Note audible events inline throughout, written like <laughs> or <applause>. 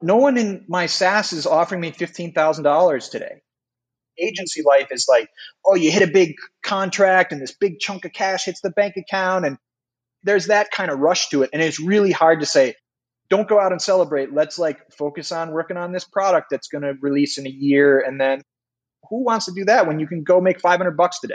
No one in my SaaS is offering me $15,000 today. Agency life is like, oh, you hit a big contract and this big chunk of cash hits the bank account. And there's that kind of rush to it. And it's really hard to say, don't go out and celebrate. Let's like focus on working on this product that's going to release in a year. And then who wants to do that when you can go make 500 bucks today?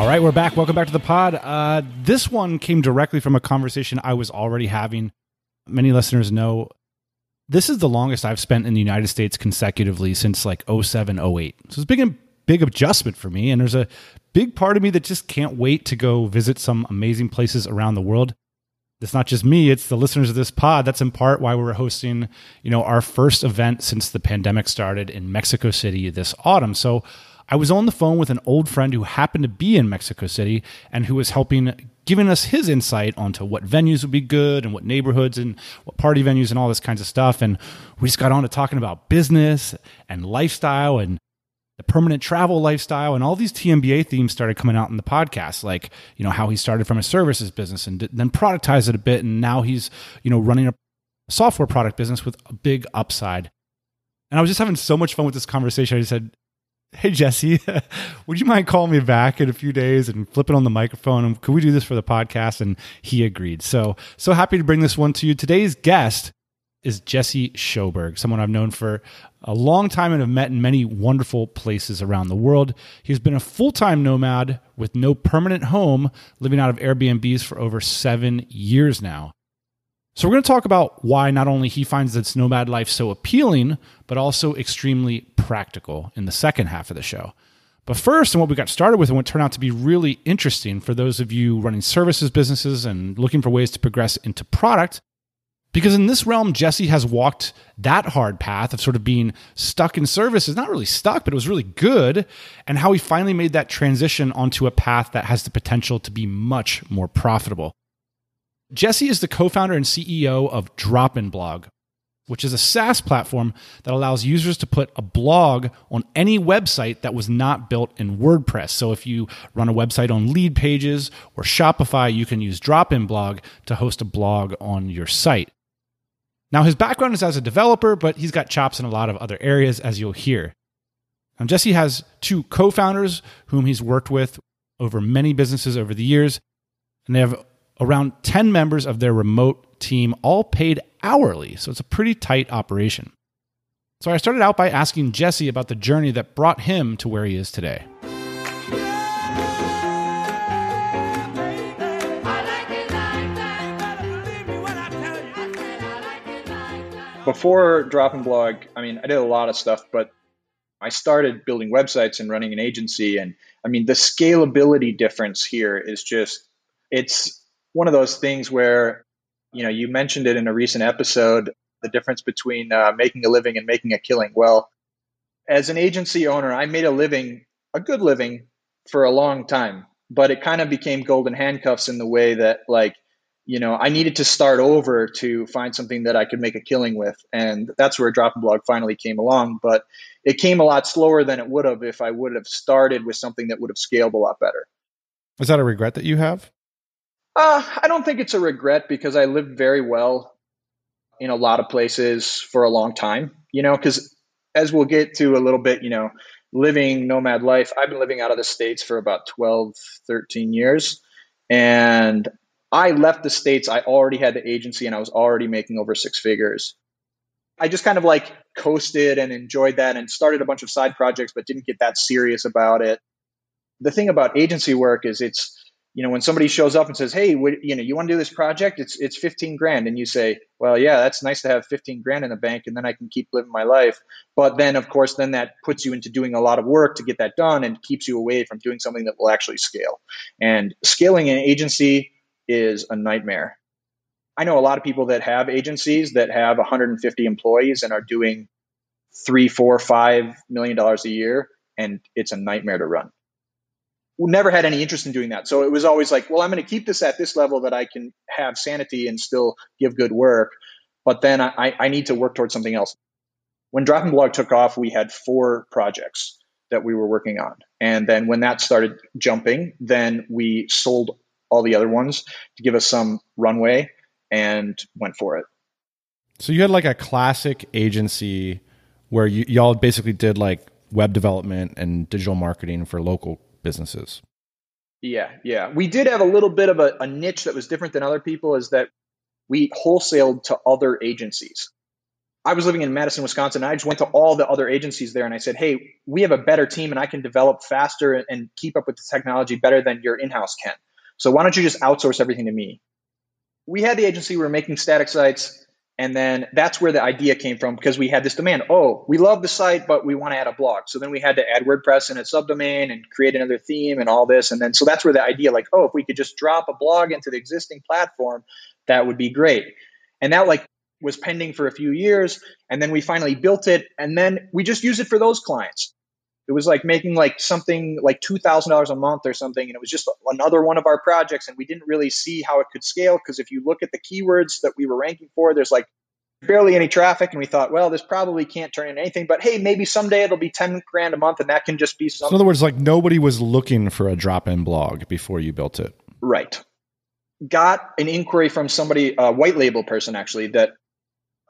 All right, we're back. Welcome back to the pod. Uh, this one came directly from a conversation I was already having. Many listeners know this is the longest I've spent in the United States consecutively since like 07, 08. So it's a big, big adjustment for me. And there's a big part of me that just can't wait to go visit some amazing places around the world. It's not just me, it's the listeners of this pod. That's in part why we're hosting, you know, our first event since the pandemic started in Mexico City this autumn. So I was on the phone with an old friend who happened to be in Mexico City and who was helping giving us his insight onto what venues would be good and what neighborhoods and what party venues and all this kinds of stuff. And we just got on to talking about business and lifestyle and the permanent travel lifestyle and all these TMBA themes started coming out in the podcast, like, you know, how he started from a services business and then productized it a bit. And now he's, you know, running a software product business with a big upside. And I was just having so much fun with this conversation. I just said, hey Jesse, <laughs> would you mind calling me back in a few days and flipping on the microphone? And could we do this for the podcast? And he agreed. So so happy to bring this one to you. Today's guest is Jesse Schoberg, someone I've known for a long time and have met in many wonderful places around the world. He's been a full time nomad with no permanent home, living out of Airbnbs for over seven years now. So, we're going to talk about why not only he finds this nomad life so appealing, but also extremely practical in the second half of the show. But first, and what we got started with, and what turned out to be really interesting for those of you running services businesses and looking for ways to progress into product, because in this realm, Jesse has walked that hard path of sort of being stuck in services, not really stuck, but it was really good, and how he finally made that transition onto a path that has the potential to be much more profitable. Jesse is the co founder and CEO of DropInBlog, which is a SaaS platform that allows users to put a blog on any website that was not built in WordPress. So if you run a website on Leadpages or Shopify, you can use DropInBlog to host a blog on your site. Now, his background is as a developer, but he's got chops in a lot of other areas, as you'll hear. Now, Jesse has two co founders whom he's worked with over many businesses over the years, and they have around 10 members of their remote team, all paid hourly. So it's a pretty tight operation. So I started out by asking Jesse about the journey that brought him to where he is today. Before DropInBlog, I mean, I did a lot of stuff, but I started building websites and running an agency. And I mean, the scalability difference here is just, it's one of those things where, you know, you mentioned it in a recent episode, the difference between uh, making a living and making a killing. Well, as an agency owner, I made a living, a good living for a long time, but it kind of became golden handcuffs in the way that, like, you know, I needed to start over to find something that I could make a killing with. And that's where DropInBlog finally came along. But it came a lot slower than it would have if I would have started with something that would have scaled a lot better. Is that a regret that you have? Uh, I don't think it's a regret because I lived very well in a lot of places for a long time, you know, because as we'll get to a little bit, you know, living nomad life, I've been living out of the States for about 12, 13 years. And I left the States, I already had the agency and I was already making over six figures. I just kind of like coasted and enjoyed that and started a bunch of side projects, but didn't get that serious about it. The thing about agency work is it's, you know, when somebody shows up and says, "Hey, what, you know, you want to do this project? It's it's 15 grand," and you say, "Well, yeah, that's nice to have 15 grand in the bank, and then I can keep living my life." But then, of course, then that puts you into doing a lot of work to get that done, and keeps you away from doing something that will actually scale. And scaling an agency is a nightmare. I know a lot of people that have agencies that have 150 employees and are doing three, four, five million dollars a year, and it's a nightmare to run. Never had any interest in doing that. So it was always like, well, I'm going to keep this at this level that I can have sanity and still give good work. But then I, I need to work towards something else. When DropInBlog took off, we had four projects that we were working on. And then when that started jumping, then we sold all the other ones to give us some runway and went for it. So you had like a classic agency where you, y'all basically did like web development and digital marketing for local businesses. Yeah, yeah. We did have a little bit of a, a niche that was different than other people is that we wholesaled to other agencies. I was living in Madison, Wisconsin. And I just went to all the other agencies there and I said, Hey, we have a better team and I can develop faster and keep up with the technology better than your in house can. So why don't you just outsource everything to me? We had the agency, we were making static sites. And then that's where the idea came from because we had this demand. Oh, we love the site, but we want to add a blog. So then we had to add WordPress and a subdomain and create another theme and all this. And then so that's where the idea, like, oh, if we could just drop a blog into the existing platform, that would be great. And that like was pending for a few years. And then we finally built it. And then we just use it for those clients. It was like making like something like $2,000 a month or something. And it was just another one of our projects. And we didn't really see how it could scale because if you look at the keywords that we were ranking for, there's like barely any traffic. And we thought, well, this probably can't turn into anything. But hey, maybe someday it'll be 10 grand a month and that can just be something. So in other words, like nobody was looking for a drop in blog before you built it. Right. Got an inquiry from somebody, a white label person actually, that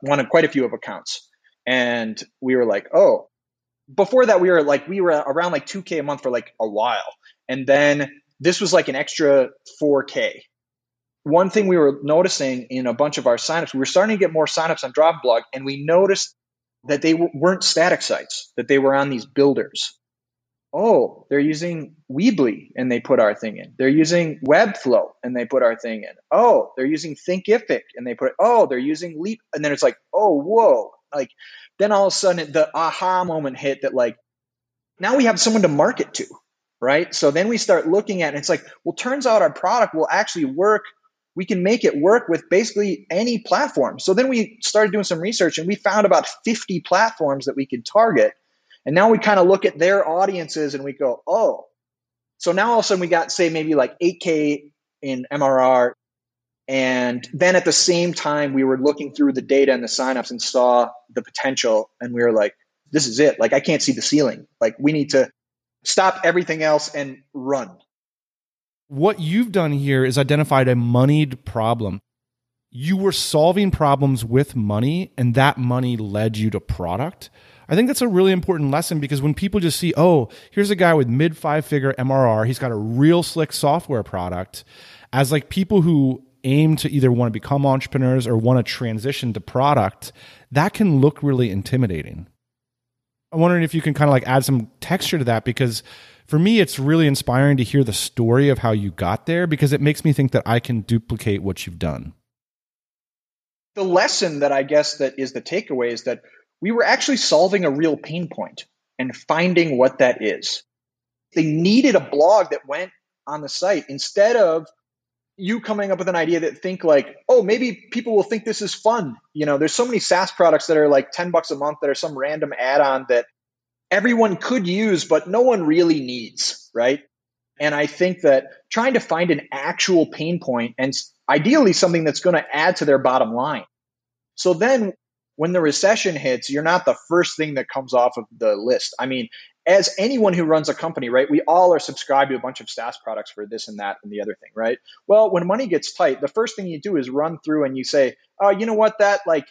wanted quite a few of accounts. And we were like, oh, before that, we were like, we were around like 2K a month for like a while. And then this was like an extra 4K. One thing we were noticing in a bunch of our signups, we were starting to get more signups on DropInBlog, and we noticed that they weren't static sites, that they were on these builders oh, they're using Weebly and they put our thing in. They're using Webflow and they put our thing in. Oh, they're using Thinkific and they put, oh, they're using Leap. And then it's like, oh, whoa. Like, then all of a sudden the aha moment hit that, like, now we have someone to market to, right? So then we start looking at it. it's like, well, turns out our product will actually work. We can make it work with basically any platform. So then we started doing some research and we found about 50 platforms that we could target and now we kind of look at their audiences and we go, oh, so now all of a sudden we got, say, maybe like 8K in MRR. And then at the same time, we were looking through the data and the signups and saw the potential. And we were like, this is it. Like, I can't see the ceiling. Like, we need to stop everything else and run. What you've done here is identified a moneyed problem. You were solving problems with money, and that money led you to product. I think that's a really important lesson because when people just see, oh, here's a guy with mid five figure MRR, he's got a real slick software product, as like people who aim to either want to become entrepreneurs or want to transition to product, that can look really intimidating. I'm wondering if you can kind of like add some texture to that because for me, it's really inspiring to hear the story of how you got there because it makes me think that I can duplicate what you've done. The lesson that I guess that is the takeaway is that we were actually solving a real pain point and finding what that is. They needed a blog that went on the site instead of you coming up with an idea that think like, oh, maybe people will think this is fun. You know, there's so many SaaS products that are like 10 bucks a month that are some random add-on that everyone could use, but no one really needs, right? And I think that trying to find an actual pain point and ideally something that's going to add to their bottom line. So then when the recession hits, you're not the first thing that comes off of the list. I mean, as anyone who runs a company, right, we all are subscribed to a bunch of SaaS products for this and that and the other thing, right? Well, when money gets tight, the first thing you do is run through and you say, oh, you know what, that like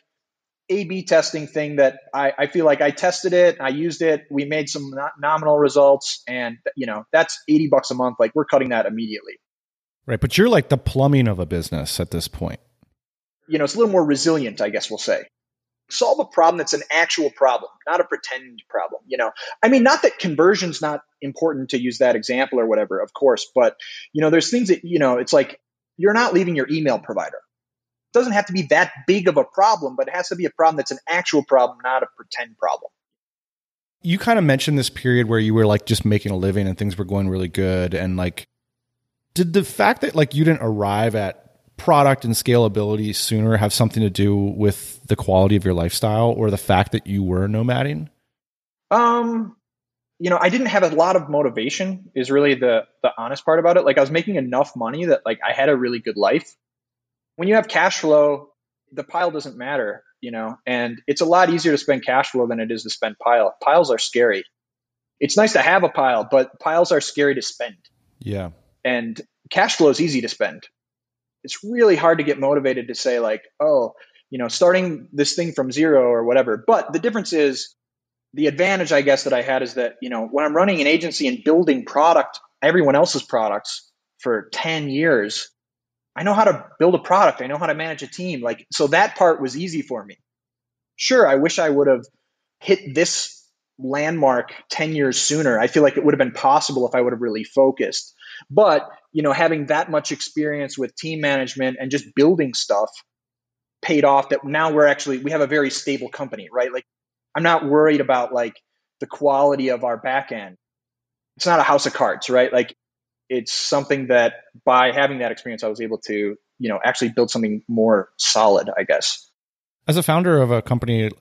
A B testing thing that I, I feel like I tested it, I used it, we made some nominal results, and you know, that's 80 bucks a month. Like we're cutting that immediately. Right. But you're like the plumbing of a business at this point. You know, it's a little more resilient, I guess we'll say solve a problem that's an actual problem, not a pretend problem. You know, I mean, not that conversion's not important to use that example or whatever, of course, but you know, there's things that, you know, it's like you're not leaving your email provider. It doesn't have to be that big of a problem, but it has to be a problem that's an actual problem, not a pretend problem. You kind of mentioned this period where you were like just making a living and things were going really good and like did the fact that like you didn't arrive at product and scalability sooner have something to do with the quality of your lifestyle or the fact that you were nomading? Um, you know, I didn't have a lot of motivation is really the the honest part about it. Like I was making enough money that like I had a really good life. When you have cash flow, the pile doesn't matter, you know, and it's a lot easier to spend cash flow than it is to spend pile. Piles are scary. It's nice to have a pile, but piles are scary to spend. Yeah. And cash flow is easy to spend. It's really hard to get motivated to say like, oh, you know, starting this thing from zero or whatever. But the difference is the advantage I guess that I had is that, you know, when I'm running an agency and building product, everyone else's products for 10 years, I know how to build a product. I know how to manage a team. Like, so that part was easy for me. Sure, I wish I would have hit this landmark 10 years sooner. I feel like it would have been possible if I would have really focused. But, you know, having that much experience with team management and just building stuff paid off that now we're actually, we have a very stable company, right? Like, I'm not worried about like the quality of our back end. It's not a house of cards, right? Like, it's something that by having that experience, I was able to, you know, actually build something more solid, I guess. As a founder of a company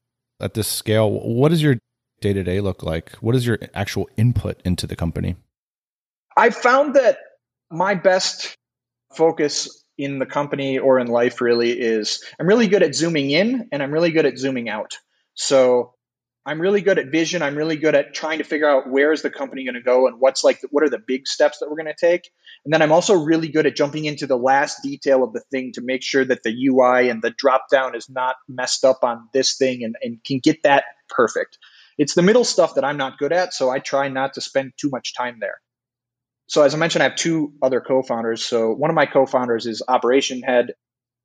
at this scale, what does your day to day look like? What is your actual input into the company? I found that my best focus in the company or in life really is I'm really good at zooming in and I'm really good at zooming out. So I'm really good at vision. I'm really good at trying to figure out where is the company going to go and what's like what are the big steps that we're going to take. And then I'm also really good at jumping into the last detail of the thing to make sure that the UI and the drop down is not messed up on this thing and, and can get that perfect. It's the middle stuff that I'm not good at, so I try not to spend too much time there. So as I mentioned, I have two other co-founders. So one of my co-founders is operation head.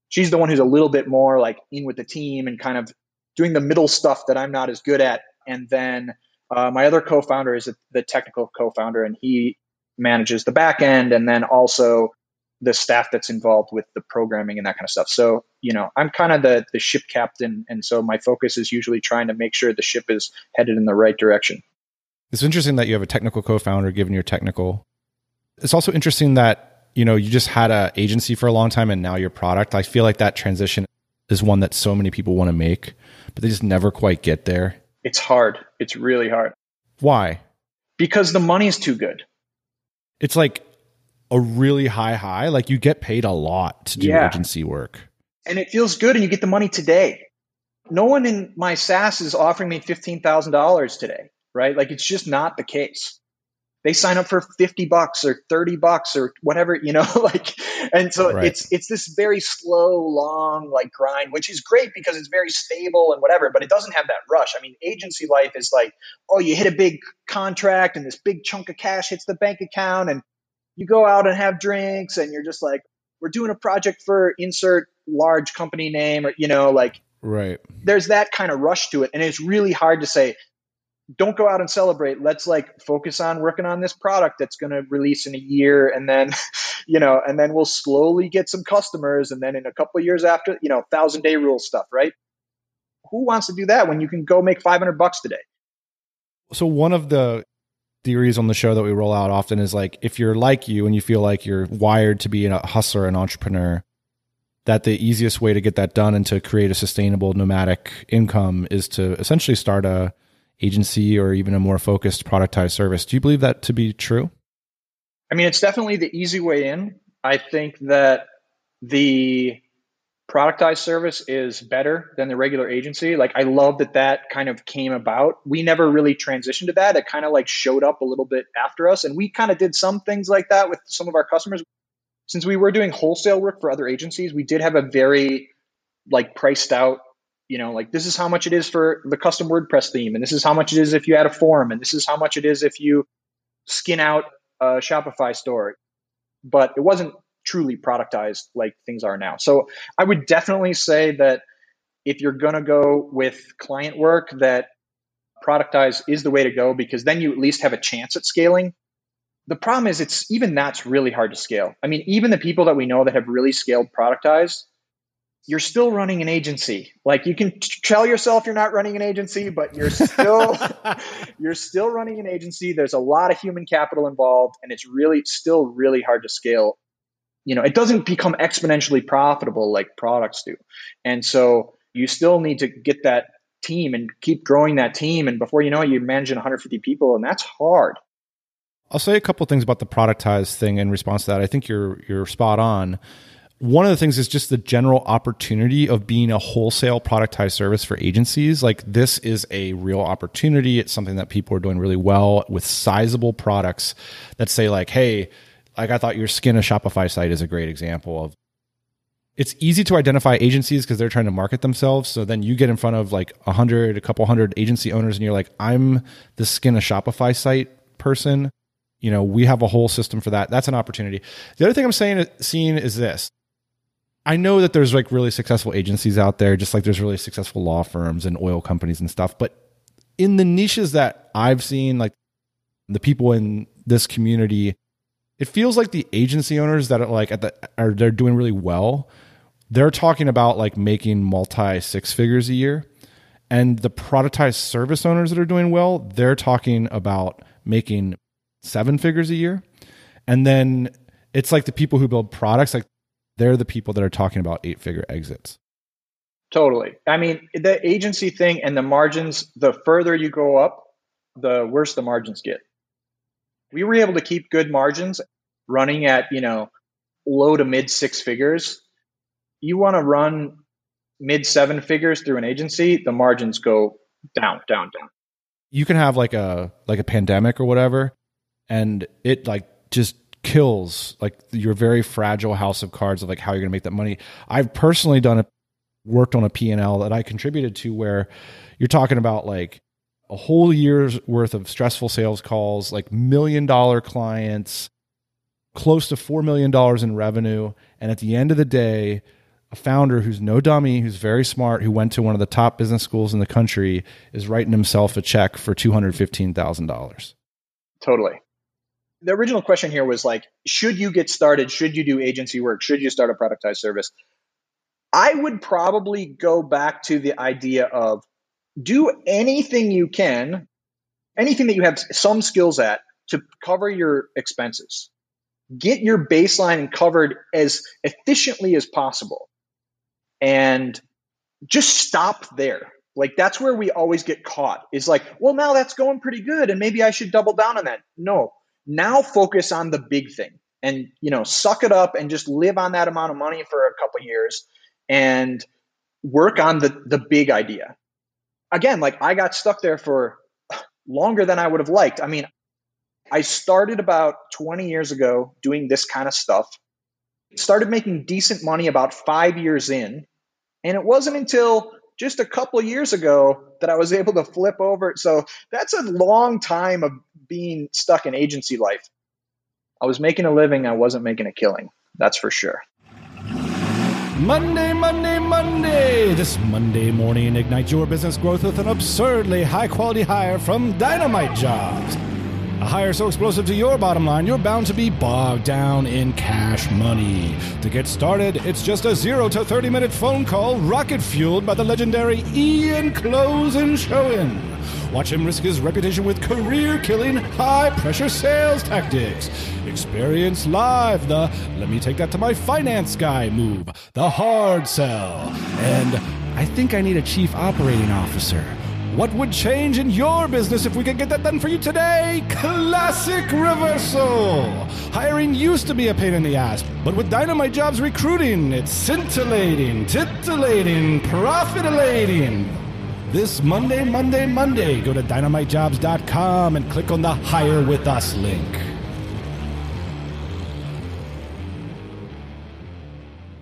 She's the one who's a little bit more like in with the team and kind of doing the middle stuff that I'm not as good at. And then uh, my other co-founder is the technical co-founder, and he manages the back end, and then also the staff that's involved with the programming and that kind of stuff. So you know, I'm kind of the the ship captain, and so my focus is usually trying to make sure the ship is headed in the right direction. It's interesting that you have a technical co-founder, given your technical. It's also interesting that you know you just had a agency for a long time, and now your product. I feel like that transition is one that so many people want to make but they just never quite get there? It's hard. It's really hard. Why? Because the money's too good. It's like a really high high. Like you get paid a lot to do yeah. agency work. And it feels good and you get the money today. No one in my SaaS is offering me $15,000 today, right? Like it's just not the case they sign up for 50 bucks or 30 bucks or whatever you know <laughs> like and so right. it's it's this very slow long like grind which is great because it's very stable and whatever but it doesn't have that rush. I mean agency life is like oh you hit a big contract and this big chunk of cash hits the bank account and you go out and have drinks and you're just like we're doing a project for insert large company name or you know like right. there's that kind of rush to it. And it's really hard to say don't go out and celebrate. Let's like focus on working on this product that's going to release in a year, and then, <laughs> you know, and then we'll slowly get some customers, and then in a couple of years after, you know, thousand day rule stuff, right? Who wants to do that when you can go make five hundred bucks today? So one of the theories on the show that we roll out often is like if you're like you and you feel like you're wired to be a hustler, an entrepreneur, that the easiest way to get that done and to create a sustainable nomadic income is to essentially start a agency or even a more focused productized service. Do you believe that to be true? I mean, it's definitely the easy way in. I think that the productized service is better than the regular agency. Like, I love that that kind of came about. We never really transitioned to that. It kind of like showed up a little bit after us. And we kind of did some things like that with some of our customers. Since we were doing wholesale work for other agencies, we did have a very like priced out you know, like this is how much it is for the custom WordPress theme, and this is how much it is if you add a form, and this is how much it is if you skin out a Shopify store. But it wasn't truly productized like things are now. So I would definitely say that if you're going to go with client work, that productize is the way to go because then you at least have a chance at scaling. The problem is it's even that's really hard to scale. I mean, even the people that we know that have really scaled productized, you're still running an agency. Like you can t- tell yourself you're not running an agency, but you're still <laughs> you're still running an agency. There's a lot of human capital involved and it's really still really hard to scale. you know, it doesn't become exponentially profitable like products do. And so you still need to get that team and keep growing that team. And before you know it, you're managing 150 people, and that's hard. I'll say a couple things about the productized thing in response to that. I think you're you're spot on. One of the things is just the general opportunity of being a wholesale productized service for agencies. Like this is a real opportunity. It's something that people are doing really well with sizable products that say like, hey, like I thought your skin a Shopify site is a great example of it's easy to identify agencies because they're trying to market themselves. So then you get in front of like a hundred, a couple hundred agency owners, and you're like, I'm the skin a Shopify site person. You know, we have a whole system for that. That's an opportunity. The other thing I'm saying, seeing is this. I know that there's like really successful agencies out there, just like there's really successful law firms and oil companies and stuff. But in the niches that I've seen, like the people in this community, it feels like the agency owners that are like at the are they're doing really well they're talking about like making multi six figures a year and the productized service owners that are doing well they're talking about making seven figures a year and then it's like the people who build products like they're the people that are talking about eight figure exits. Totally. I mean the agency thing and the margins the further you go up the worse the margins get. We were able to keep good margins running at you know low to mid six figures. You want to run mid seven figures through an agency, the margins go down, down, down. You can have like a like a pandemic or whatever, and it like just kills like your very fragile house of cards of like how you're going to make that money. I've personally done it, worked on a P&L that I contributed to where you're talking about like a whole year's worth of stressful sales calls, like million dollar clients, close to $4 million in revenue. And at the end of the day, a founder who's no dummy, who's very smart, who went to one of the top business schools in the country, is writing himself a check for two hundred fifteen thousand dollars. Totally. The original question here was like, should you get started? Should you do agency work? Should you start a productized service? I would probably go back to the idea of do anything you can, anything that you have some skills at to cover your expenses. Get your baseline covered as efficiently as possible and just stop there. Like that's where we always get caught is like, well, now that's going pretty good and maybe I should double down on that. No, now focus on the big thing and, you know, suck it up and just live on that amount of money for a couple years and work on the, the big idea. Again, like I got stuck there for longer than I would have liked. I mean, I started about 20 years ago doing this kind of stuff. Started making decent money about five years in and it wasn't until just a couple years ago that I was able to flip over. So that's a long time of being stuck in agency life. I was making a living, I wasn't making a killing. That's for sure. Monday, Monday, Monday. This Monday morning, ignite your business growth with an absurdly high quality hire from Dynamite Jobs. A hire so explosive to your bottom line, you're bound to be bogged down in cash money. To get started, it's just a 0 to 30 minute phone call, rocket fueled by the legendary Ian Close and Schoen. Watch him risk his reputation with career killing, high pressure sales tactics. Experience live the let me take that to my finance guy move, the hard sell. And I think I need a chief operating officer. What would change in your business if we could get that done for you today? Classic reversal! Hiring used to be a pain in the ass, but with Dynamite Jobs recruiting, it's scintillating, titillating, profitillating. This Monday, Monday, Monday, go to dynamitejobs.com and click on the Hire With Us link.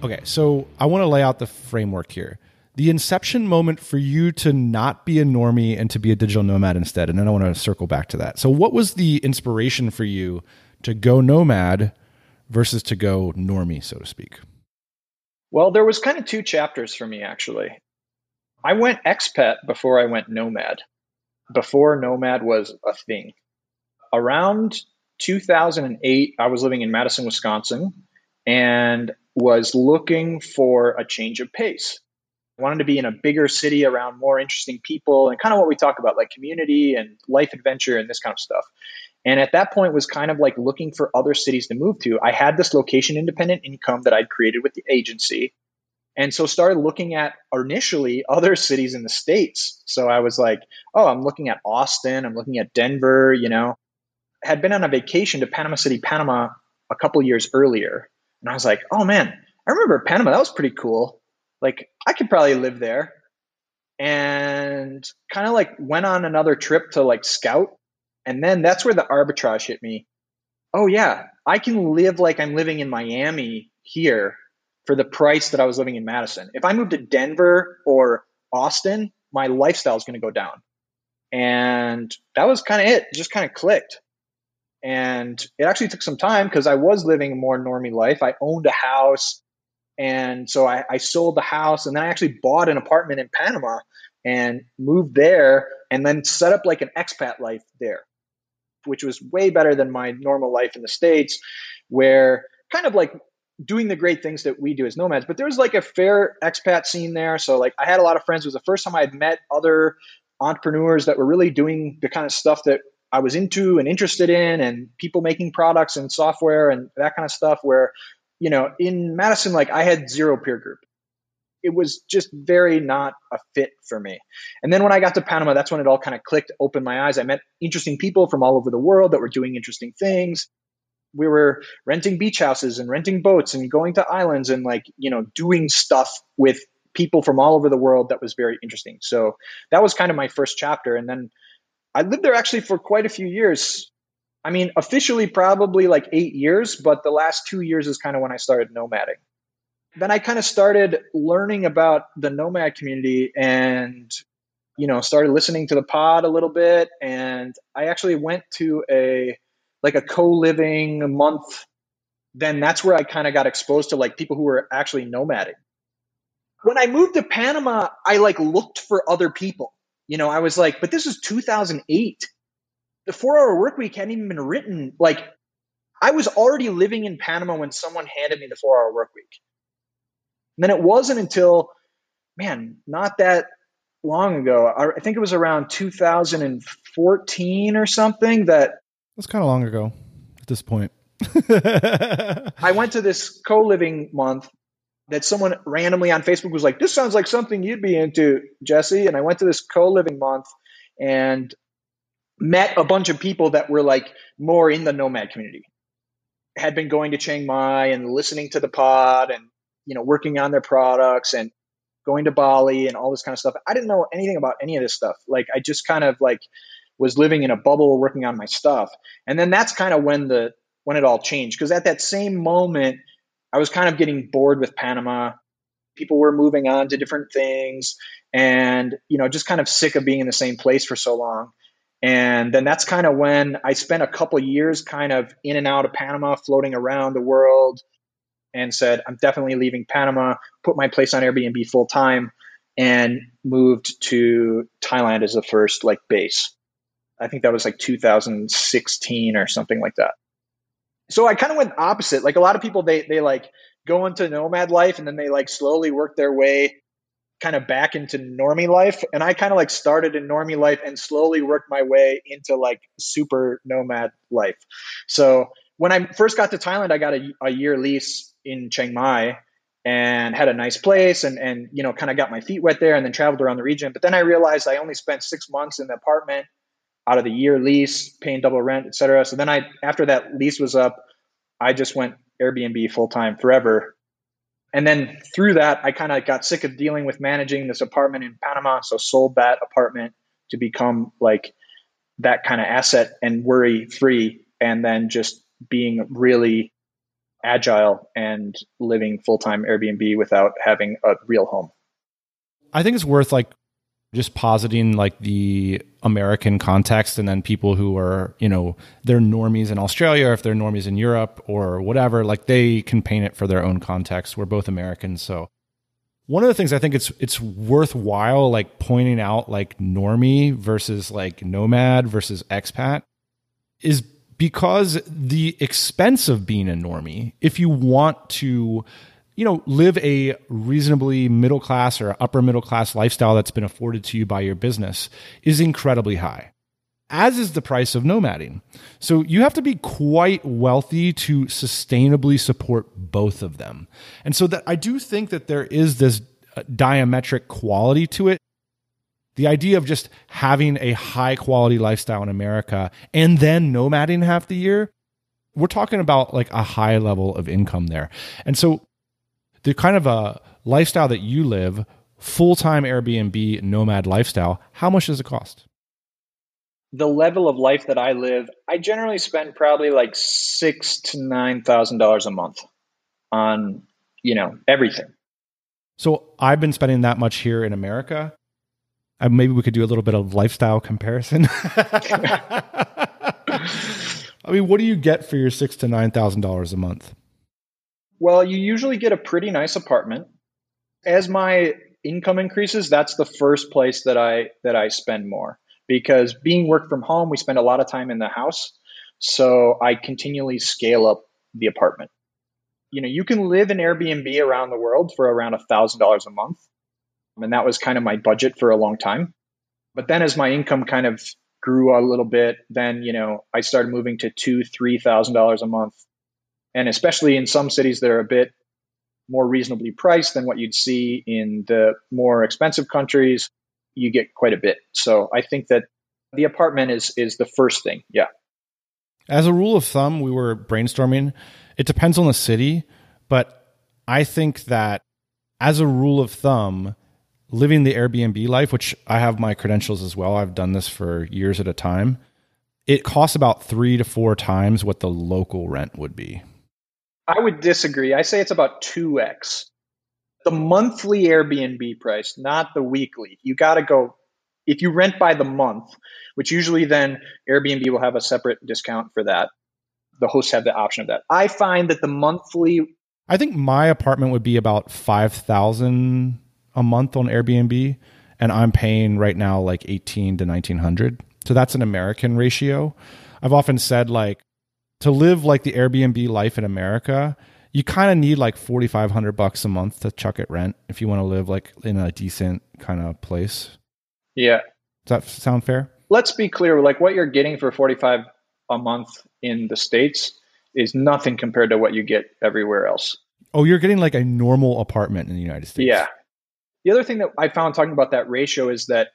Okay, so I want to lay out the framework here the inception moment for you to not be a normie and to be a digital nomad instead. And then I want to circle back to that. So, what was the inspiration for you to go nomad versus to go normie, so to speak? Well, there was kind of two chapters for me, actually. I went expat before I went nomad, before nomad was a thing. Around 2008, I was living in Madison, Wisconsin, and was looking for a change of pace wanted to be in a bigger city around more interesting people and kind of what we talk about, like community and life adventure and this kind of stuff. And at that point was kind of like looking for other cities to move to. I had this location independent income that I'd created with the agency. And so started looking at initially other cities in the States. So I was like, oh, I'm looking at Austin, I'm looking at Denver, you know. Had been on a vacation to Panama City, Panama a couple years earlier. And I was like, oh man, I remember Panama, that was pretty cool. Like I could probably live there. And kind of like went on another trip to like scout. And then that's where the arbitrage hit me. Oh yeah, I can live like I'm living in Miami here for the price that I was living in Madison. If I moved to Denver or Austin, my lifestyle is going to go down. And that was kind of it. it just kind of clicked. And it actually took some time because I was living a more normie life. I owned a house. And so I, I sold the house and then I actually bought an apartment in Panama and moved there and then set up like an expat life there, which was way better than my normal life in the States, where kind of like doing the great things that we do as nomads. But there was like a fair expat scene there. So like I had a lot of friends. It was the first time I had met other entrepreneurs that were really doing the kind of stuff that I was into and interested in and people making products and software and that kind of stuff where, you know, in Madison, like I had zero peer group. It was just very not a fit for me. And then when I got to Panama, that's when it all kind of clicked, opened my eyes. I met interesting people from all over the world that were doing interesting things we were renting beach houses and renting boats and going to islands and like you know doing stuff with people from all over the world that was very interesting so that was kind of my first chapter and then i lived there actually for quite a few years i mean officially probably like eight years but the last two years is kind of when i started nomading then i kind of started learning about the nomad community and you know started listening to the pod a little bit and i actually went to a like a co-living month, then that's where I kind of got exposed to like people who were actually nomading. When I moved to Panama, I like looked for other people. You know, I was like, but this is 2008. The four hour work week hadn't even been written. Like, I was already living in Panama when someone handed me the four hour work week. And then it wasn't until, man, not that long ago, I think it was around 2014 or something that that's kind of long ago at this point. <laughs> I went to this co living month that someone randomly on Facebook was like, This sounds like something you'd be into, Jesse. And I went to this co living month and met a bunch of people that were like more in the nomad community, had been going to Chiang Mai and listening to the pod and, you know, working on their products and going to Bali and all this kind of stuff. I didn't know anything about any of this stuff. Like, I just kind of like, was living in a bubble working on my stuff. And then that's kind of when the when it all changed because at that same moment I was kind of getting bored with Panama. People were moving on to different things and you know just kind of sick of being in the same place for so long. And then that's kind of when I spent a couple years kind of in and out of Panama, floating around the world, and said, I'm definitely leaving Panama, put my place on Airbnb full time, and moved to Thailand as the first like base. I think that was like 2016 or something like that. So I kind of went opposite. Like a lot of people, they they like go into nomad life and then they like slowly work their way kind of back into normie life. And I kind of like started in normie life and slowly worked my way into like super nomad life. So when I first got to Thailand, I got a, a year lease in Chiang Mai and had a nice place and and you know kind of got my feet wet there and then traveled around the region. But then I realized I only spent six months in the apartment out of the year lease, paying double rent, etc. So then I, after that lease was up, I just went Airbnb full time forever. And then through that, I kind of got sick of dealing with managing this apartment in Panama. So sold that apartment to become like that kind of asset and worry free. And then just being really agile and living full time Airbnb without having a real home. I think it's worth like just positing like the American context and then people who are, you know, they're normies in Australia, or if they're normies in Europe or whatever, like they can paint it for their own context. We're both Americans. So one of the things I think it's it's worthwhile like pointing out like normie versus like nomad versus expat is because the expense of being a normie, if you want to you know, live a reasonably middle class or upper middle class lifestyle that's been afforded to you by your business is incredibly high. as is the price of nomading. So you have to be quite wealthy to sustainably support both of them. And so that I do think that there is this uh, diametric quality to it. The idea of just having a high quality lifestyle in America and then nomading half the year, we're talking about like a high level of income there. And so the kind of a lifestyle that you live, full time Airbnb nomad lifestyle, how much does it cost? the level of life that I live, I generally spend probably like six to nine thousand dollars a month on you know everything. So I've been spending that much here in America. Uh, maybe we could do a little bit of lifestyle comparison. <laughs> <laughs> I mean, what do you get for your six to nine thousand dollars a month? Well, you usually get a pretty nice apartment. As my income increases, that's the first place that I that I spend more because being work from home, we spend a lot of time in the house. So I continually scale up the apartment. You know, you can live in Airbnb around the world for around a thousand dollars a month. And that was kind of my budget for a long time. But then as my income kind of grew a little bit, then, you know, I started moving to two, three thousand dollars a month. And especially in some cities that are a bit more reasonably priced than what you'd see in the more expensive countries, you get quite a bit. So I think that the apartment is is the first thing. Yeah. As a rule of thumb, we were brainstorming. It depends on the city, but I think that as a rule of thumb, living the Airbnb life, which I have my credentials as well, I've done this for years at a time, it costs about three to four times what the local rent would be. I would disagree. I say it's about 2x the monthly Airbnb price, not the weekly. You got to go if you rent by the month, which usually then Airbnb will have a separate discount for that. The hosts have the option of that. I find that the monthly I think my apartment would be about 5000 a month on Airbnb and I'm paying right now like 18 to 1900. So that's an American ratio. I've often said like to live like the Airbnb life in America, you kind of need like 4500 bucks a month to chuck at rent if you want to live like in a decent kind of place. Yeah. Does that sound fair? Let's be clear like what you're getting for 45 a month in the states is nothing compared to what you get everywhere else. Oh you're getting like a normal apartment in the united states. Yeah. The other thing that i found talking about that ratio is that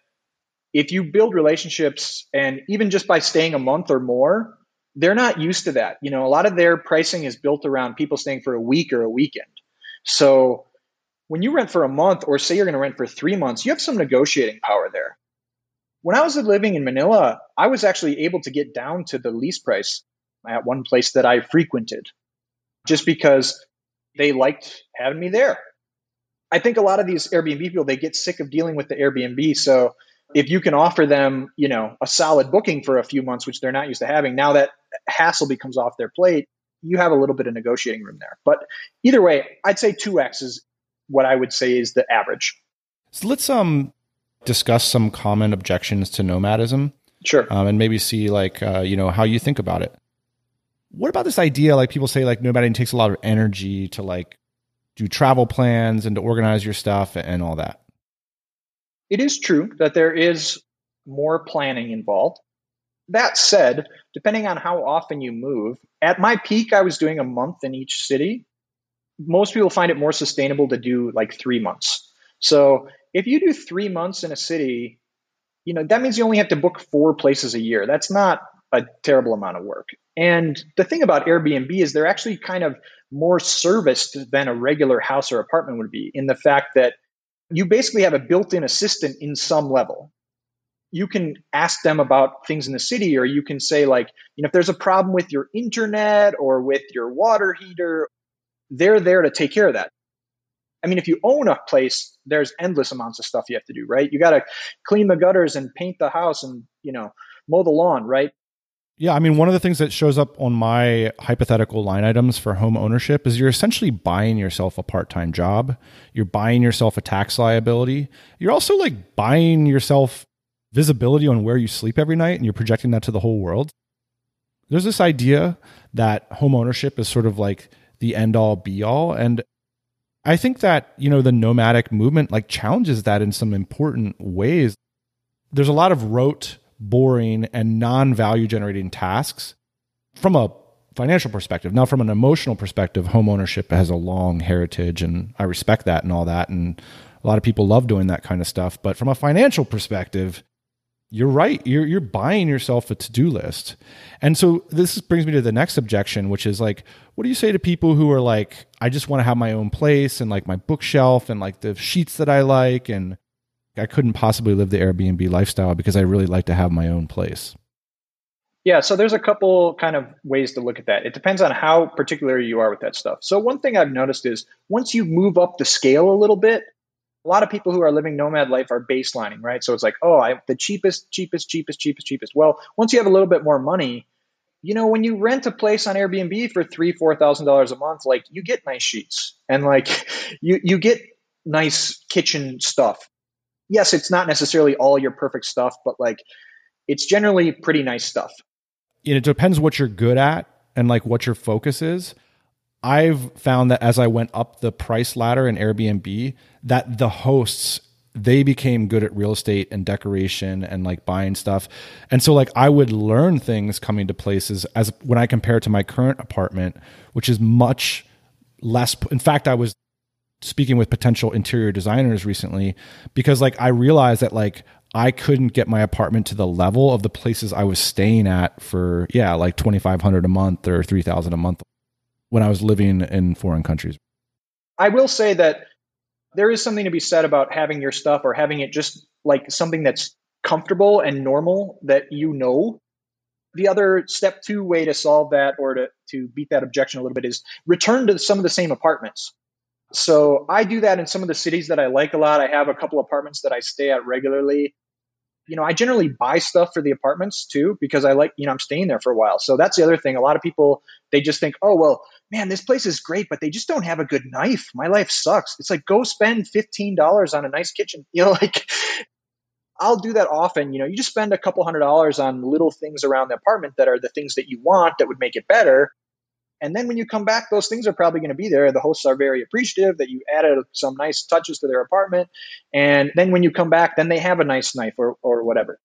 if you build relationships and even just by staying a month or more they're not used to that. You know, a lot of their pricing is built around people staying for a week or a weekend. So when you rent for a month, or say you're going to rent for three months, you have some negotiating power there. When I was living in Manila, I was actually able to get down to the lease price at one place that I frequented just because they liked having me there. I think a lot of these Airbnb people, they get sick of dealing with the Airbnb. So if you can offer them, you know, a solid booking for a few months, which they're not used to having, now that hassle becomes off their plate, you have a little bit of negotiating room there. But either way, I'd say 2x is what I would say is the average. So let's um discuss some common objections to nomadism. Sure. Um, and maybe see like uh, you know how you think about it. What about this idea? Like people say, like nomading takes a lot of energy to like do travel plans and to organize your stuff and all that. It is true that there is more planning involved. That said, depending on how often you move, at my peak, I was doing a month in each city. Most people find it more sustainable to do like three months. So if you do three months in a city, you know, that means you only have to book four places a year. That's not a terrible amount of work. And the thing about Airbnb is they're actually kind of more serviced than a regular house or apartment would be in the fact that you basically have a built in assistant in some level. You can ask them about things in the city or you can say like you know if there's a problem with your internet or with your water heater they're there to take care of that. I mean if you own a place there's endless amounts of stuff you have to do right? You got to clean the gutters and paint the house and you know mow the lawn right yeah, I mean, one of the things that shows up on my hypothetical line items for home ownership is you're essentially buying yourself a part time job. You're buying yourself a tax liability. You're also like buying yourself visibility on where you sleep every night and you're projecting that to the whole world. There's this idea that home ownership is sort of like the end all be all. And I think that, you know, the nomadic movement like challenges that in some important ways. There's a lot of rote boring, and non value generating tasks from a financial perspective. Now, from an emotional perspective, home ownership has a long heritage, and I respect that and all that. And a lot of people love doing that kind of stuff. But from a financial perspective, you're right. You're you're buying yourself a to do list, and so this brings me to the next objection, which is like, what do you say to people who are like, I just want to have my own place and like my bookshelf and like the sheets that I like, and I couldn't possibly live the Airbnb lifestyle because I really like to have my own place. Yeah, so there's a couple kind of ways to look at that. It depends on how particular you are with that stuff. So one thing I've noticed is once you move up the scale a little bit, a lot of people who are living nomad life are baselining, right? So it's like, oh, I the cheapest, cheapest, cheapest, cheapest, cheapest. Well, once you have a little bit more money, you know, when you rent a place on Airbnb for three, four thousand dollars a month, like you get nice sheets and like <laughs> you you get nice kitchen stuff. Yes, it's not necessarily all your perfect stuff, but like it's generally pretty nice stuff it depends what you're good at and like what your focus is. I've found that as I went up the price ladder in Airbnb, that the hosts they became good at real estate and decoration and like buying stuff. And so like I would learn things coming to places as when I compare to my current apartment, which is much less in fact I was speaking with potential interior designers recently because like I realized that like I couldn't get my apartment to the level of the places I was staying at for yeah, like 2500 a month or 3000 a month when I was living in foreign countries. I will say that there is something to be said about having your stuff or having it just like something that's comfortable and normal that you know. The other step two way to solve that or to, to beat that objection a little bit is return to some of the same apartments. So I do that in some of the cities that I like a lot. I have a couple apartments that I stay at regularly. You know, I generally buy stuff for the apartments too because I like, you know, I'm staying there for a while. So that's the other thing. A lot of people they just think, "Oh, well, man, this place is great, but they just don't have a good knife. My life sucks." It's like go spend $15 on a nice kitchen. <laughs> You know, like I'll do that often. You know, you just spend a couple hundred dollars on little things around the apartment that are the things that you want that would make it better. And then when you come back, those things are probably going to be there. The hosts are very appreciative that you added some nice touches to their apartment. And then when you come back, then they have a nice knife or, or whatever.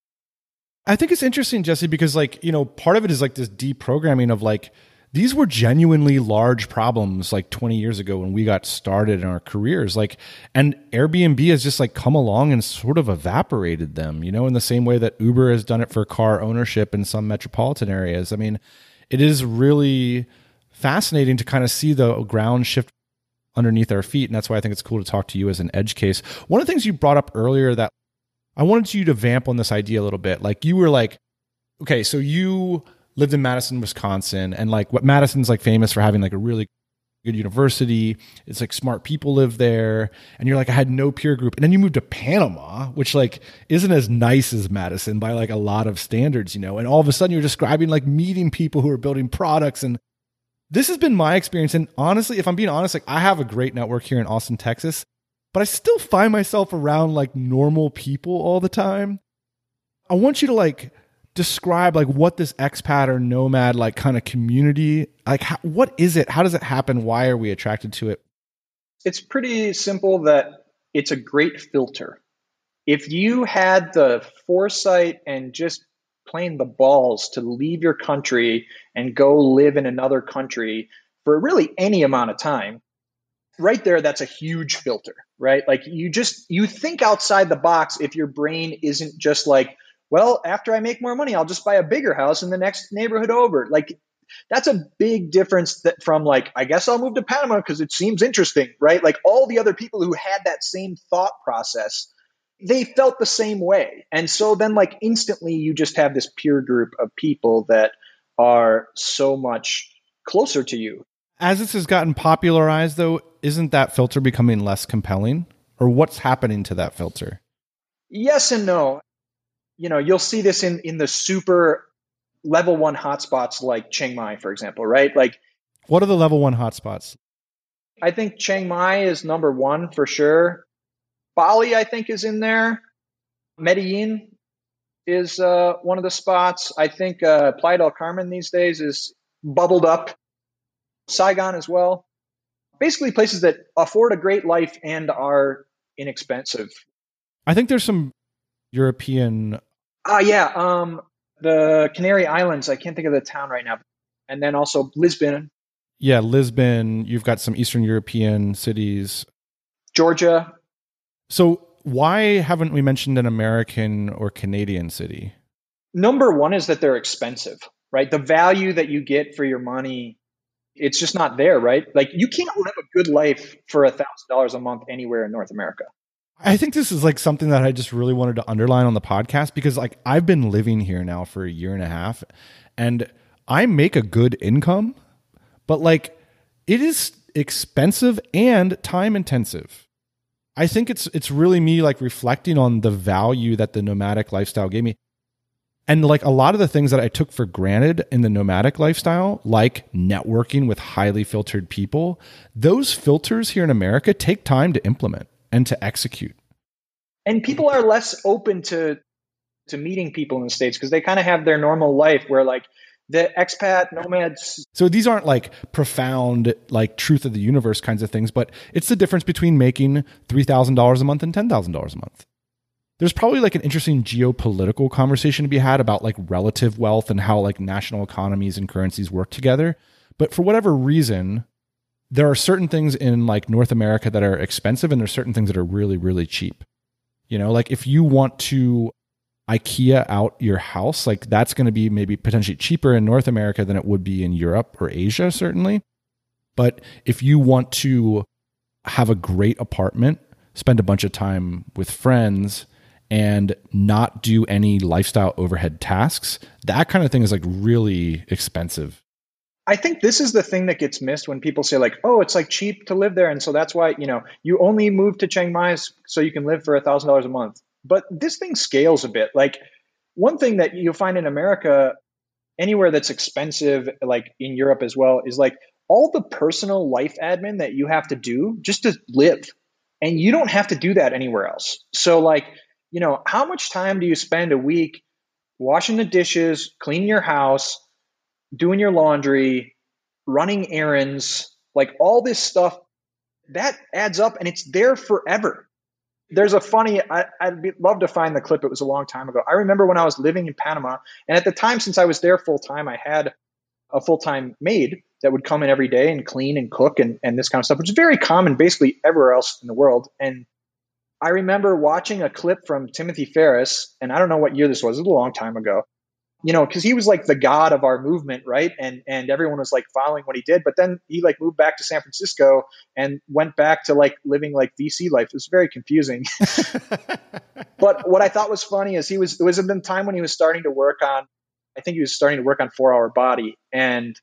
I think it's interesting, Jesse, because like, you know, part of it is like this deprogramming of like, these were genuinely large problems like 20 years ago when we got started in our careers like and airbnb has just like come along and sort of evaporated them you know in the same way that uber has done it for car ownership in some metropolitan areas i mean it is really fascinating to kind of see the ground shift underneath our feet. And that's why I think it's cool to talk to you as an edge case. One of the things you brought up earlier that I wanted you to vamp on this idea a little bit. Like you were like, okay, so you lived in Madison, Wisconsin, and like what Madison's like famous for having like a really good university. It's like smart people live there. And you're like, I had no peer group. And then you moved to Panama, which like isn't as nice as Madison by like a lot of standards, you know. And all of a sudden you're describing like meeting people who are building products and this has been my experience. And honestly, if I'm being honest, like I have a great network here in Austin, Texas, but I still find myself around like normal people all the time. I want you to like describe like what this expat or nomad like kind of community like how, what is it how does it happen why are we attracted to it it's pretty simple that it's a great filter if you had the foresight and just plain the balls to leave your country and go live in another country for really any amount of time, right there, that's a huge filter, right? Like you just, you think outside the box if your brain isn't just like, well, after I make more money, I'll just buy a bigger house in the next neighborhood over. Like that's a big difference that from like, I guess I'll move to Panama because it seems interesting, right? Like all the other people who had that same thought process they felt the same way. And so then, like, instantly, you just have this peer group of people that are so much closer to you. As this has gotten popularized, though, isn't that filter becoming less compelling? Or what's happening to that filter? Yes and no. You know, you'll see this in, in the super level one hotspots like Chiang Mai, for example, right? Like, what are the level one hotspots? I think Chiang Mai is number one for sure. Bali, I think, is in there. Medellin is uh, one of the spots. I think uh, Playa del Carmen these days is bubbled up. Saigon as well. Basically, places that afford a great life and are inexpensive. I think there's some European Ah, uh, yeah. Um, the Canary Islands. I can't think of the town right now. And then also Lisbon. Yeah, Lisbon. You've got some Eastern European cities. Georgia. So why haven't we mentioned an American or Canadian city? Number one is that they're expensive, right? The value that you get for your money, it's just not there, right? Like you can't live a good life for a thousand dollars a month anywhere in North America. I think this is like something that I just really wanted to underline on the podcast because like I've been living here now for a year and a half and I make a good income, but like it is expensive and time intensive. I think it's it's really me like reflecting on the value that the nomadic lifestyle gave me. And like a lot of the things that I took for granted in the nomadic lifestyle, like networking with highly filtered people, those filters here in America take time to implement and to execute. And people are less open to to meeting people in the states because they kind of have their normal life where like the expat nomads. So these aren't like profound like truth of the universe kinds of things but it's the difference between making $3000 a month and $10000 a month. There's probably like an interesting geopolitical conversation to be had about like relative wealth and how like national economies and currencies work together but for whatever reason there are certain things in like north america that are expensive and there's certain things that are really really cheap. You know, like if you want to IKEA out your house, like that's going to be maybe potentially cheaper in North America than it would be in Europe or Asia, certainly. But if you want to have a great apartment, spend a bunch of time with friends, and not do any lifestyle overhead tasks, that kind of thing is like really expensive I think this is the thing that gets missed when people say like, "Oh, it's like cheap to live there," and so that's why you know you only move to Chiang Mai so you can live for a thousand dollars a month. But this thing scales a bit. Like one thing that you'll find in America, anywhere that's expensive, like in Europe as well, is like all the personal life admin that you have to do just to live, and you don't have to do that anywhere else. So like, you know, how much time do you spend a week washing the dishes, cleaning your house? doing your laundry, running errands, like all this stuff, that adds up and it's there forever. There's a funny, I, would love to find the clip. It was a long time ago. I remember when I was living in Panama, and at the time, since I was there full time, I had a full time maid that would come in every day and clean and cook and, and this kind of stuff, which is very common basically everywhere else in the world. And I remember watching a clip from Timothy Ferriss and I don't know what year this was, it was a long time ago you know, because he was like the god of our movement, right? And and everyone was like following what he did. But then he like moved back to San Francisco and went back to like living like VC life. It was very confusing. <laughs> but what I thought was funny is he was it was the time when he was starting to work on, I think he was starting to work on Four Hour Body, and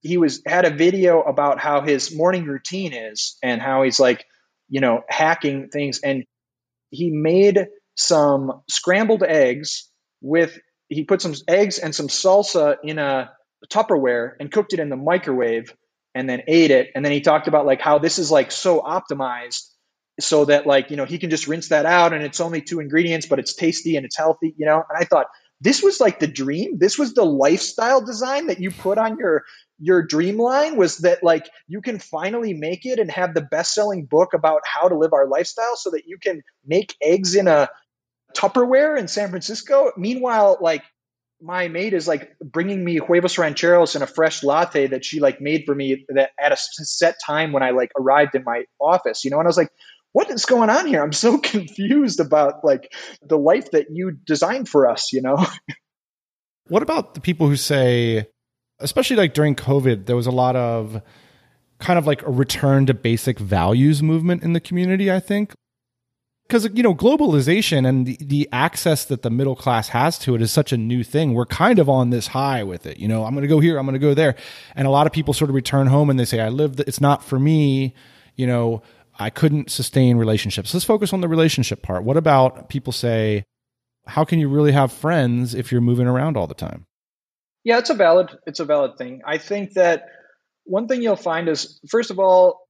he was had a video about how his morning routine is and how he's like, you know, hacking things, and he made some scrambled eggs with he put some eggs and some salsa in a Tupperware and cooked it in the microwave and then ate it. And then he talked about like how this is like so optimized so that like, you know, he can just rinse that out and it's only two ingredients, but it's tasty and it's healthy, you know? And I thought this was like the dream. This was the lifestyle design that you put on your your dream line was that like you can finally make it and have the best selling book about how to live our lifestyle so that you can make eggs in a Tupperware in San Francisco. Meanwhile, like my maid is like bringing me huevos rancheros and a fresh latte that she like made for me that at a set time when I like arrived in my office, you know, and I was like, what is going on here? I'm so <laughs> confused about like the life that you designed for us, you know? <laughs> What about the people who say, especially like during COVID, there was a lot of kind of like a return to basic values movement in the community, I think because you know globalization and the, the access that the middle class has to it is such a new thing. We're kind of on this high with it you know? I'm going to go here i'm going to go there. And a lot of people sort of return home and they say i live it's not for me you know? I couldn't sustain relationships. Let's focus on the relationship part. What about people say how can you really have friends if you're moving around all the time? Yeah it's a valid it's a valid thing. I think that one thing you'll find is first of all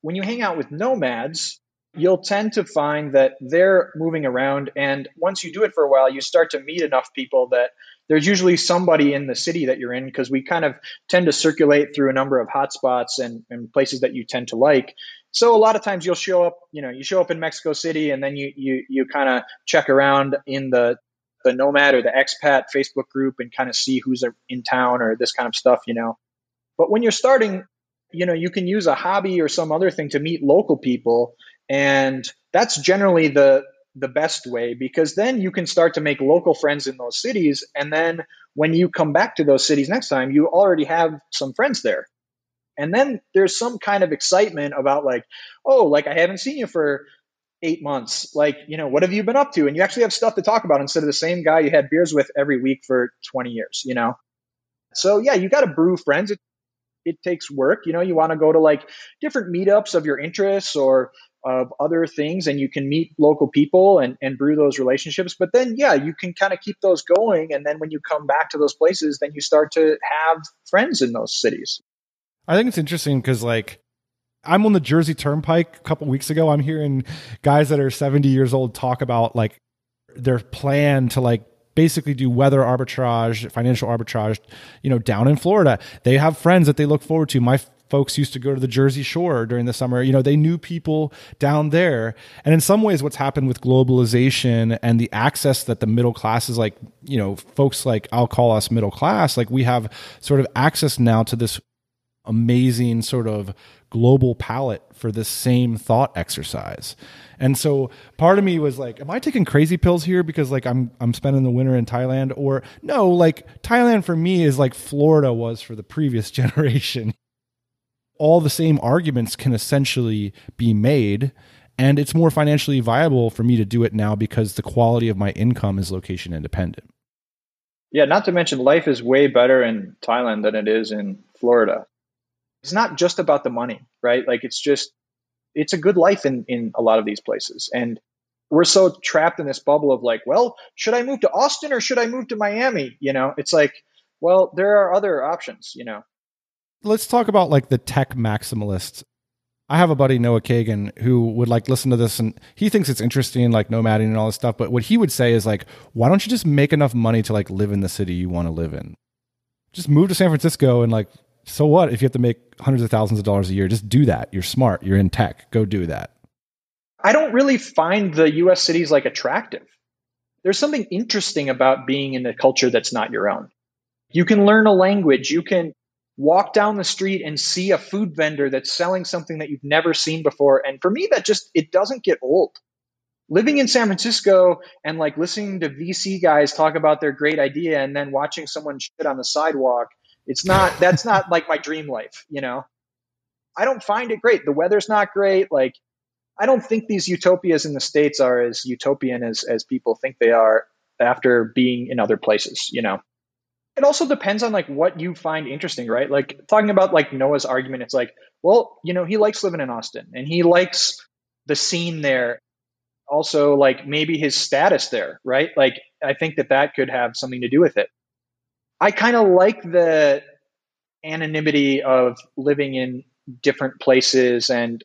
when you hang out with nomads you'll tend to find that they're moving around. And once you do it for a while, you start to meet enough people that there's usually somebody in the city that you're in because we kind of tend to circulate through a number of hotspots and, and places that you tend to like. So a lot of times you'll show up, you know, you show up in Mexico City and then you you you kind of check around in the the nomad or the expat Facebook group and kind of see who's in town or this kind of stuff, you know. But when you're starting, you know, you can use a hobby or some other thing to meet local people and that's generally the the best way because then you can start to make local friends in those cities. And then when you come back to those cities next time you already have some friends there. And then there's some kind of excitement about like oh like i haven't seen you for eight months. Like you know what have you been up to? And you actually have stuff to talk about instead of the same guy you had beers with every week for 20 years you know? So yeah you got to brew friends. It, it takes work. You know you want to go to like different meetups of your interests or of other things and you can meet local people and, and brew those relationships but then yeah you can kind of keep those going and then when you come back to those places then you start to have friends in those cities i think it's interesting because like i'm on the jersey turnpike a couple weeks ago i'm hearing guys that are 70 years old talk about like their plan to like basically do weather arbitrage, financial arbitrage, you know, down in Florida. They have friends that they look forward to. My folks used to go to the Jersey Shore during the summer. You know, they knew people down there. And in some ways, what's happened with globalization and the access that the middle class is like, you know, folks like I'll call us middle class, like we have sort of access now to this amazing sort of global palette for this same thought exercise. And so part of me was like, am I taking crazy pills here because like I'm I'm spending the winter in Thailand or no, like Thailand for me is like Florida was for the previous <laughs> generation all the same arguments can essentially be made and it's more financially viable for me to do it now because the quality of my income is location independent. Yeah, not to mention life is way better in Thailand than it is in Florida. It's not just about the money, right? Like it's just it's a good life in in a lot of these places. And we're so trapped in this bubble of like, well, should I move to Austin or should I move to Miami? You know, it's like, well, there are other options, you know let's talk about like the tech maximalists. I have a buddy Noah Kagan who would like listen to this and he thinks it's interesting, like nomading and all this stuff. But what he would say is like, why don't you just make enough money to like live in the city you want to live in? Just move to San Francisco and like, so what if you have to make hundreds of thousands of dollars a year? Just do that. You're smart. You're in tech. Go do that. I don't really find the US cities like attractive. There's something interesting about being in a culture that's not your own. You can learn a language. You can walk down the street and see a food vendor that's selling something that you've never seen before. And for me that just it doesn't get old. Living in san francisco and like listening to vc guys talk about their great idea and then watching someone shit on the sidewalk it's not <laughs> that's not like my dream life you know? I don't find it great. The weather's not great. Like i don't think these utopias in the states are as utopian as as people think they are after being in other places you know it also depends on like what you find interesting, right? Like talking about like Noah's argument, it's like, well, you know, he likes living in Austin and he likes the scene there. Also, like maybe his status there, right? Like I think that that could have something to do with it. I kind of like the anonymity of living in different places and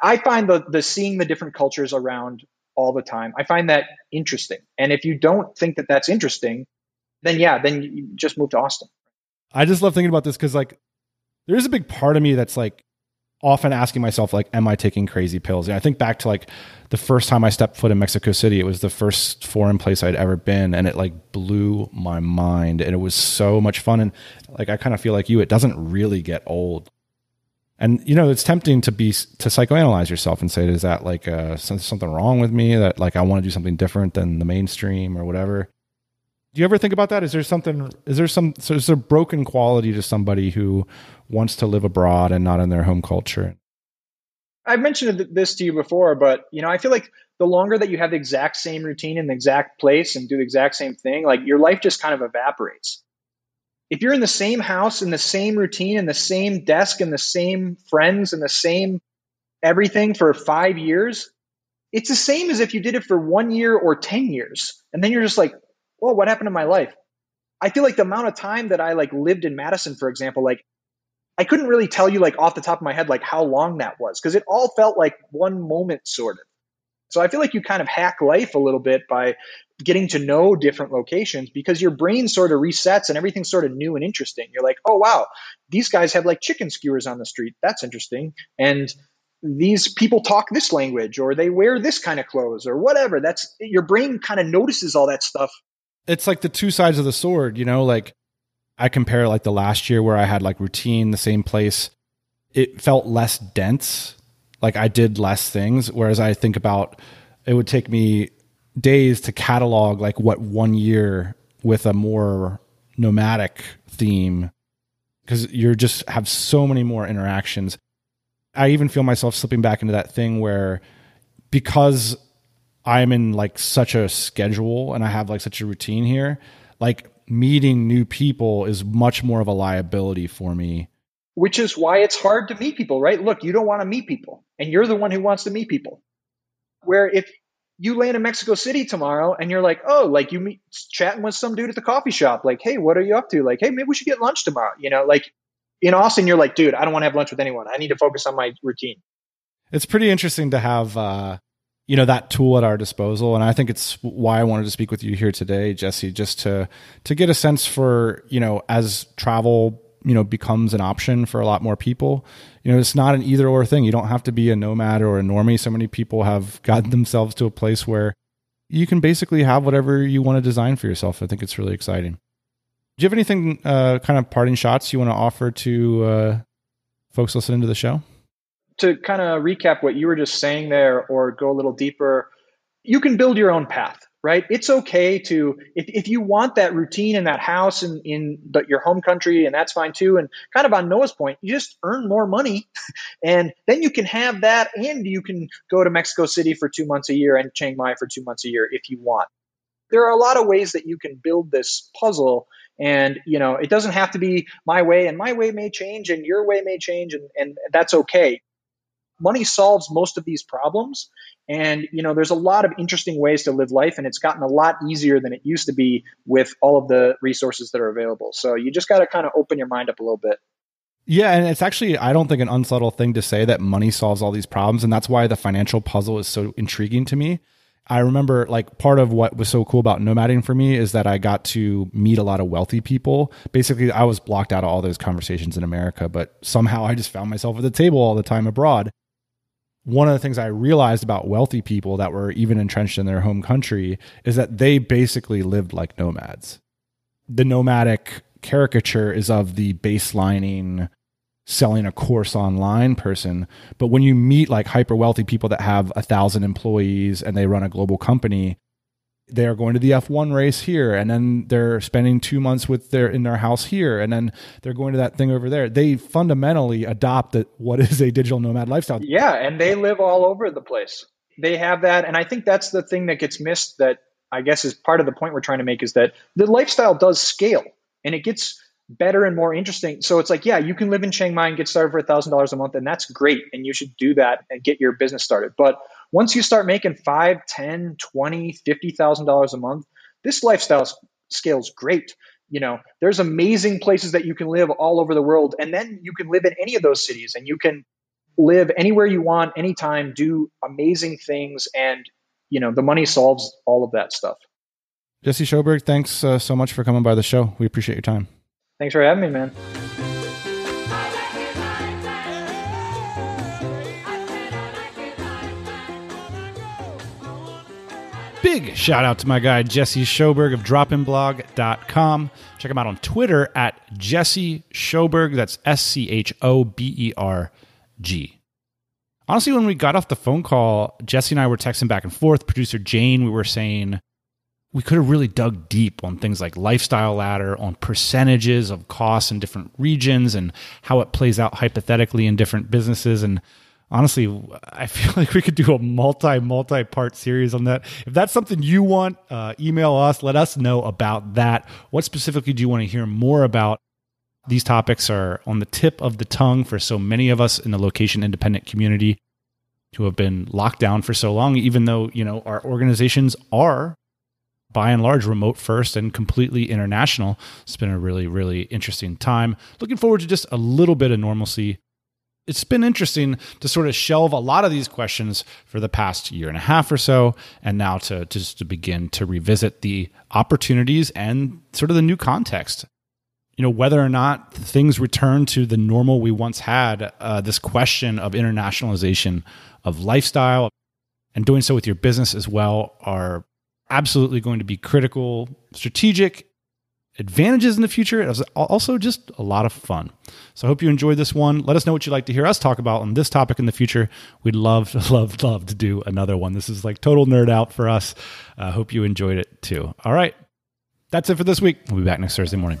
I find the the seeing the different cultures around all the time. I find that interesting. And if you don't think that that's interesting, then yeah, then you just move to Austin. I just love thinking about this because like there is a big part of me that's like often asking myself like am i taking crazy pills? And i think back to like the first time i stepped foot in mexico city it was the first foreign place i'd ever been and it like blew my mind and it was so much fun and like i kind of feel like you it doesn't really get old. And you know it's tempting to be to psychoanalyze yourself and say is that like uh, something wrong with me that like i want to do something different than the mainstream or whatever do you ever think about that? Is there something? Is there some? So is there broken quality to somebody who wants to live abroad and not in their home culture? I've mentioned this to you before, but you know, I feel like the longer that you have the exact same routine in the exact place and do the exact same thing, like your life just kind of evaporates. If you're in the same house, in the same routine, in the same desk, in the same friends, in the same everything for five years, it's the same as if you did it for one year or 10 years. And then you're just like, well, what happened in my life? I feel like the amount of time that I like lived in Madison, for example, like I couldn't really tell you like off the top of my head like how long that was because it all felt like one moment sort of. So I feel like you kind of hack life a little bit by getting to know different locations because your brain sort of resets and everything's sort of new and interesting. You're like, oh wow, these guys have like chicken skewers on the street. That's interesting. And these people talk this language or they wear this kind of clothes or whatever. That's your brain kind of notices all that stuff it's like the two sides of the sword, you know, like I compare like the last year where I had like routine, the same place. It felt less dense. Like I did less things. Whereas I think about it would take me days to catalog like what one year with a more nomadic theme because you're just have so many more interactions. I even feel myself slipping back into that thing where because I'm in like such a schedule and I have like such a routine here, like meeting new people is much more of a liability for me. Which is why it's hard to meet people, right? Look, you don't want to meet people, and you're the one who wants to meet people. Where if you land in Mexico City tomorrow and you're like, oh, like you meet chatting with some dude at the coffee shop, like, hey, what are you up to? Like, hey, maybe we should get lunch tomorrow. You know, like in Austin, you're like, dude, I don't want to have lunch with anyone. I need to focus on my routine. It's pretty interesting to have uh, you know that tool at our disposal. And i think it's why i wanted to speak with you here today jesse just to to get a sense for you know as travel you know becomes an option for a lot more people you know it's not an either or thing. You don't have to be a nomad or a normie. So many people have <laughs> gotten themselves to a place where you can basically have whatever you want to design for yourself. I think it's really exciting. Do you have anything uh, kind of parting shots you want to offer to uh, folks listening to the show to kind of recap what you were just saying there or go a little deeper, you can build your own path, right? It's okay to, if, if you want that routine in that house in, in the, your home country, and that's fine too. And kind of on Noah's point, you just earn more money <laughs> and then you can have that and you can go to Mexico City for two months a year and Chiang Mai for two months a year if you want. There are a lot of ways that you can build this puzzle and you know it doesn't have to be my way and my way may change and your way may change and, and that's okay money solves most of these problems. And, you know, there's a lot of interesting ways to live life, and it's gotten a lot easier than it used to be with all of the resources that are available. So you just got to kind of open your mind up a little bit. Yeah, and it's actually I don't think an unsubtle thing to say that money solves all these problems, and that's why the financial puzzle is so intriguing to me. I remember like part of what was so cool about nomading for me is that I got to meet a lot of wealthy people. Basically, I was blocked out of all those conversations in America, but somehow I just found myself at the table all the time abroad one of the things I realized about wealthy people that were even entrenched in their home country is that they basically lived like nomads. The nomadic caricature is of the baselining, selling a course online person. But when you meet like hyper wealthy people that have a thousand employees and they run a global company, they are going to the F1 race here and then they're spending 2 months with their in their house here and then they're going to that thing over there. They fundamentally adopt the, what is a digital nomad lifestyle. Yeah, and they live all over the place. They have that and I think that's the thing that gets missed that I guess is part of the point we're trying to make is that the lifestyle does scale and it gets better and more interesting. So it's like, yeah, you can live in Chiang Mai and get started for $1,000 a month, and that's great. And you should do that and get your business started. But once you start making five, ten, twenty, fifty thousand dollars a month, this lifestyle scales great. You know, there's amazing places that you can live all over the world, and then you can live in any of those cities, and you can live anywhere you want, anytime, do amazing things, and you know, the money solves all of that stuff. Jesse Schoberg, thanks uh, so much for coming by the show. We appreciate your time. Thanks for having me, man. Big shout out to my guy, Jesse Schoberg of dropinblog.com. Check him out on Twitter at Jesse Schoberg. That's S C H O B E R G. Honestly, when we got off the phone call, Jesse and I were texting back and forth. Producer Jane, we were saying we could have really dug deep on things like lifestyle ladder, on percentages of costs in different regions and how it plays out hypothetically in different businesses. And honestly, I feel <laughs> like we could do a multi multi part series on that. If that's something you want, uh, email us. Let us know about that. What specifically do you want to hear more about? These topics are on the tip of the tongue for so many of us in the location independent community who have been locked down for so long, even though, you know, our organizations are by and large remote first and completely international. It's been a really, really interesting time. Looking forward to just a little bit of normalcy it's been interesting to sort of shelve a lot of these questions for the past year and a half or so, and now to just to begin to revisit the opportunities and sort of the new context. You know, whether or not things return to the normal we once had, uh, this question of internationalization of lifestyle and doing so with your business as well are absolutely going to be critical, strategic advantages in the future. It was also just a lot of fun. So I hope you enjoyed this one. Let us know what you'd like to hear us talk about on this topic in the future. We'd love, <laughs> love, love to do another one. This is like total nerd out for us. I uh, hope you enjoyed it too. All right. That's it for this week. We'll be back next Thursday morning.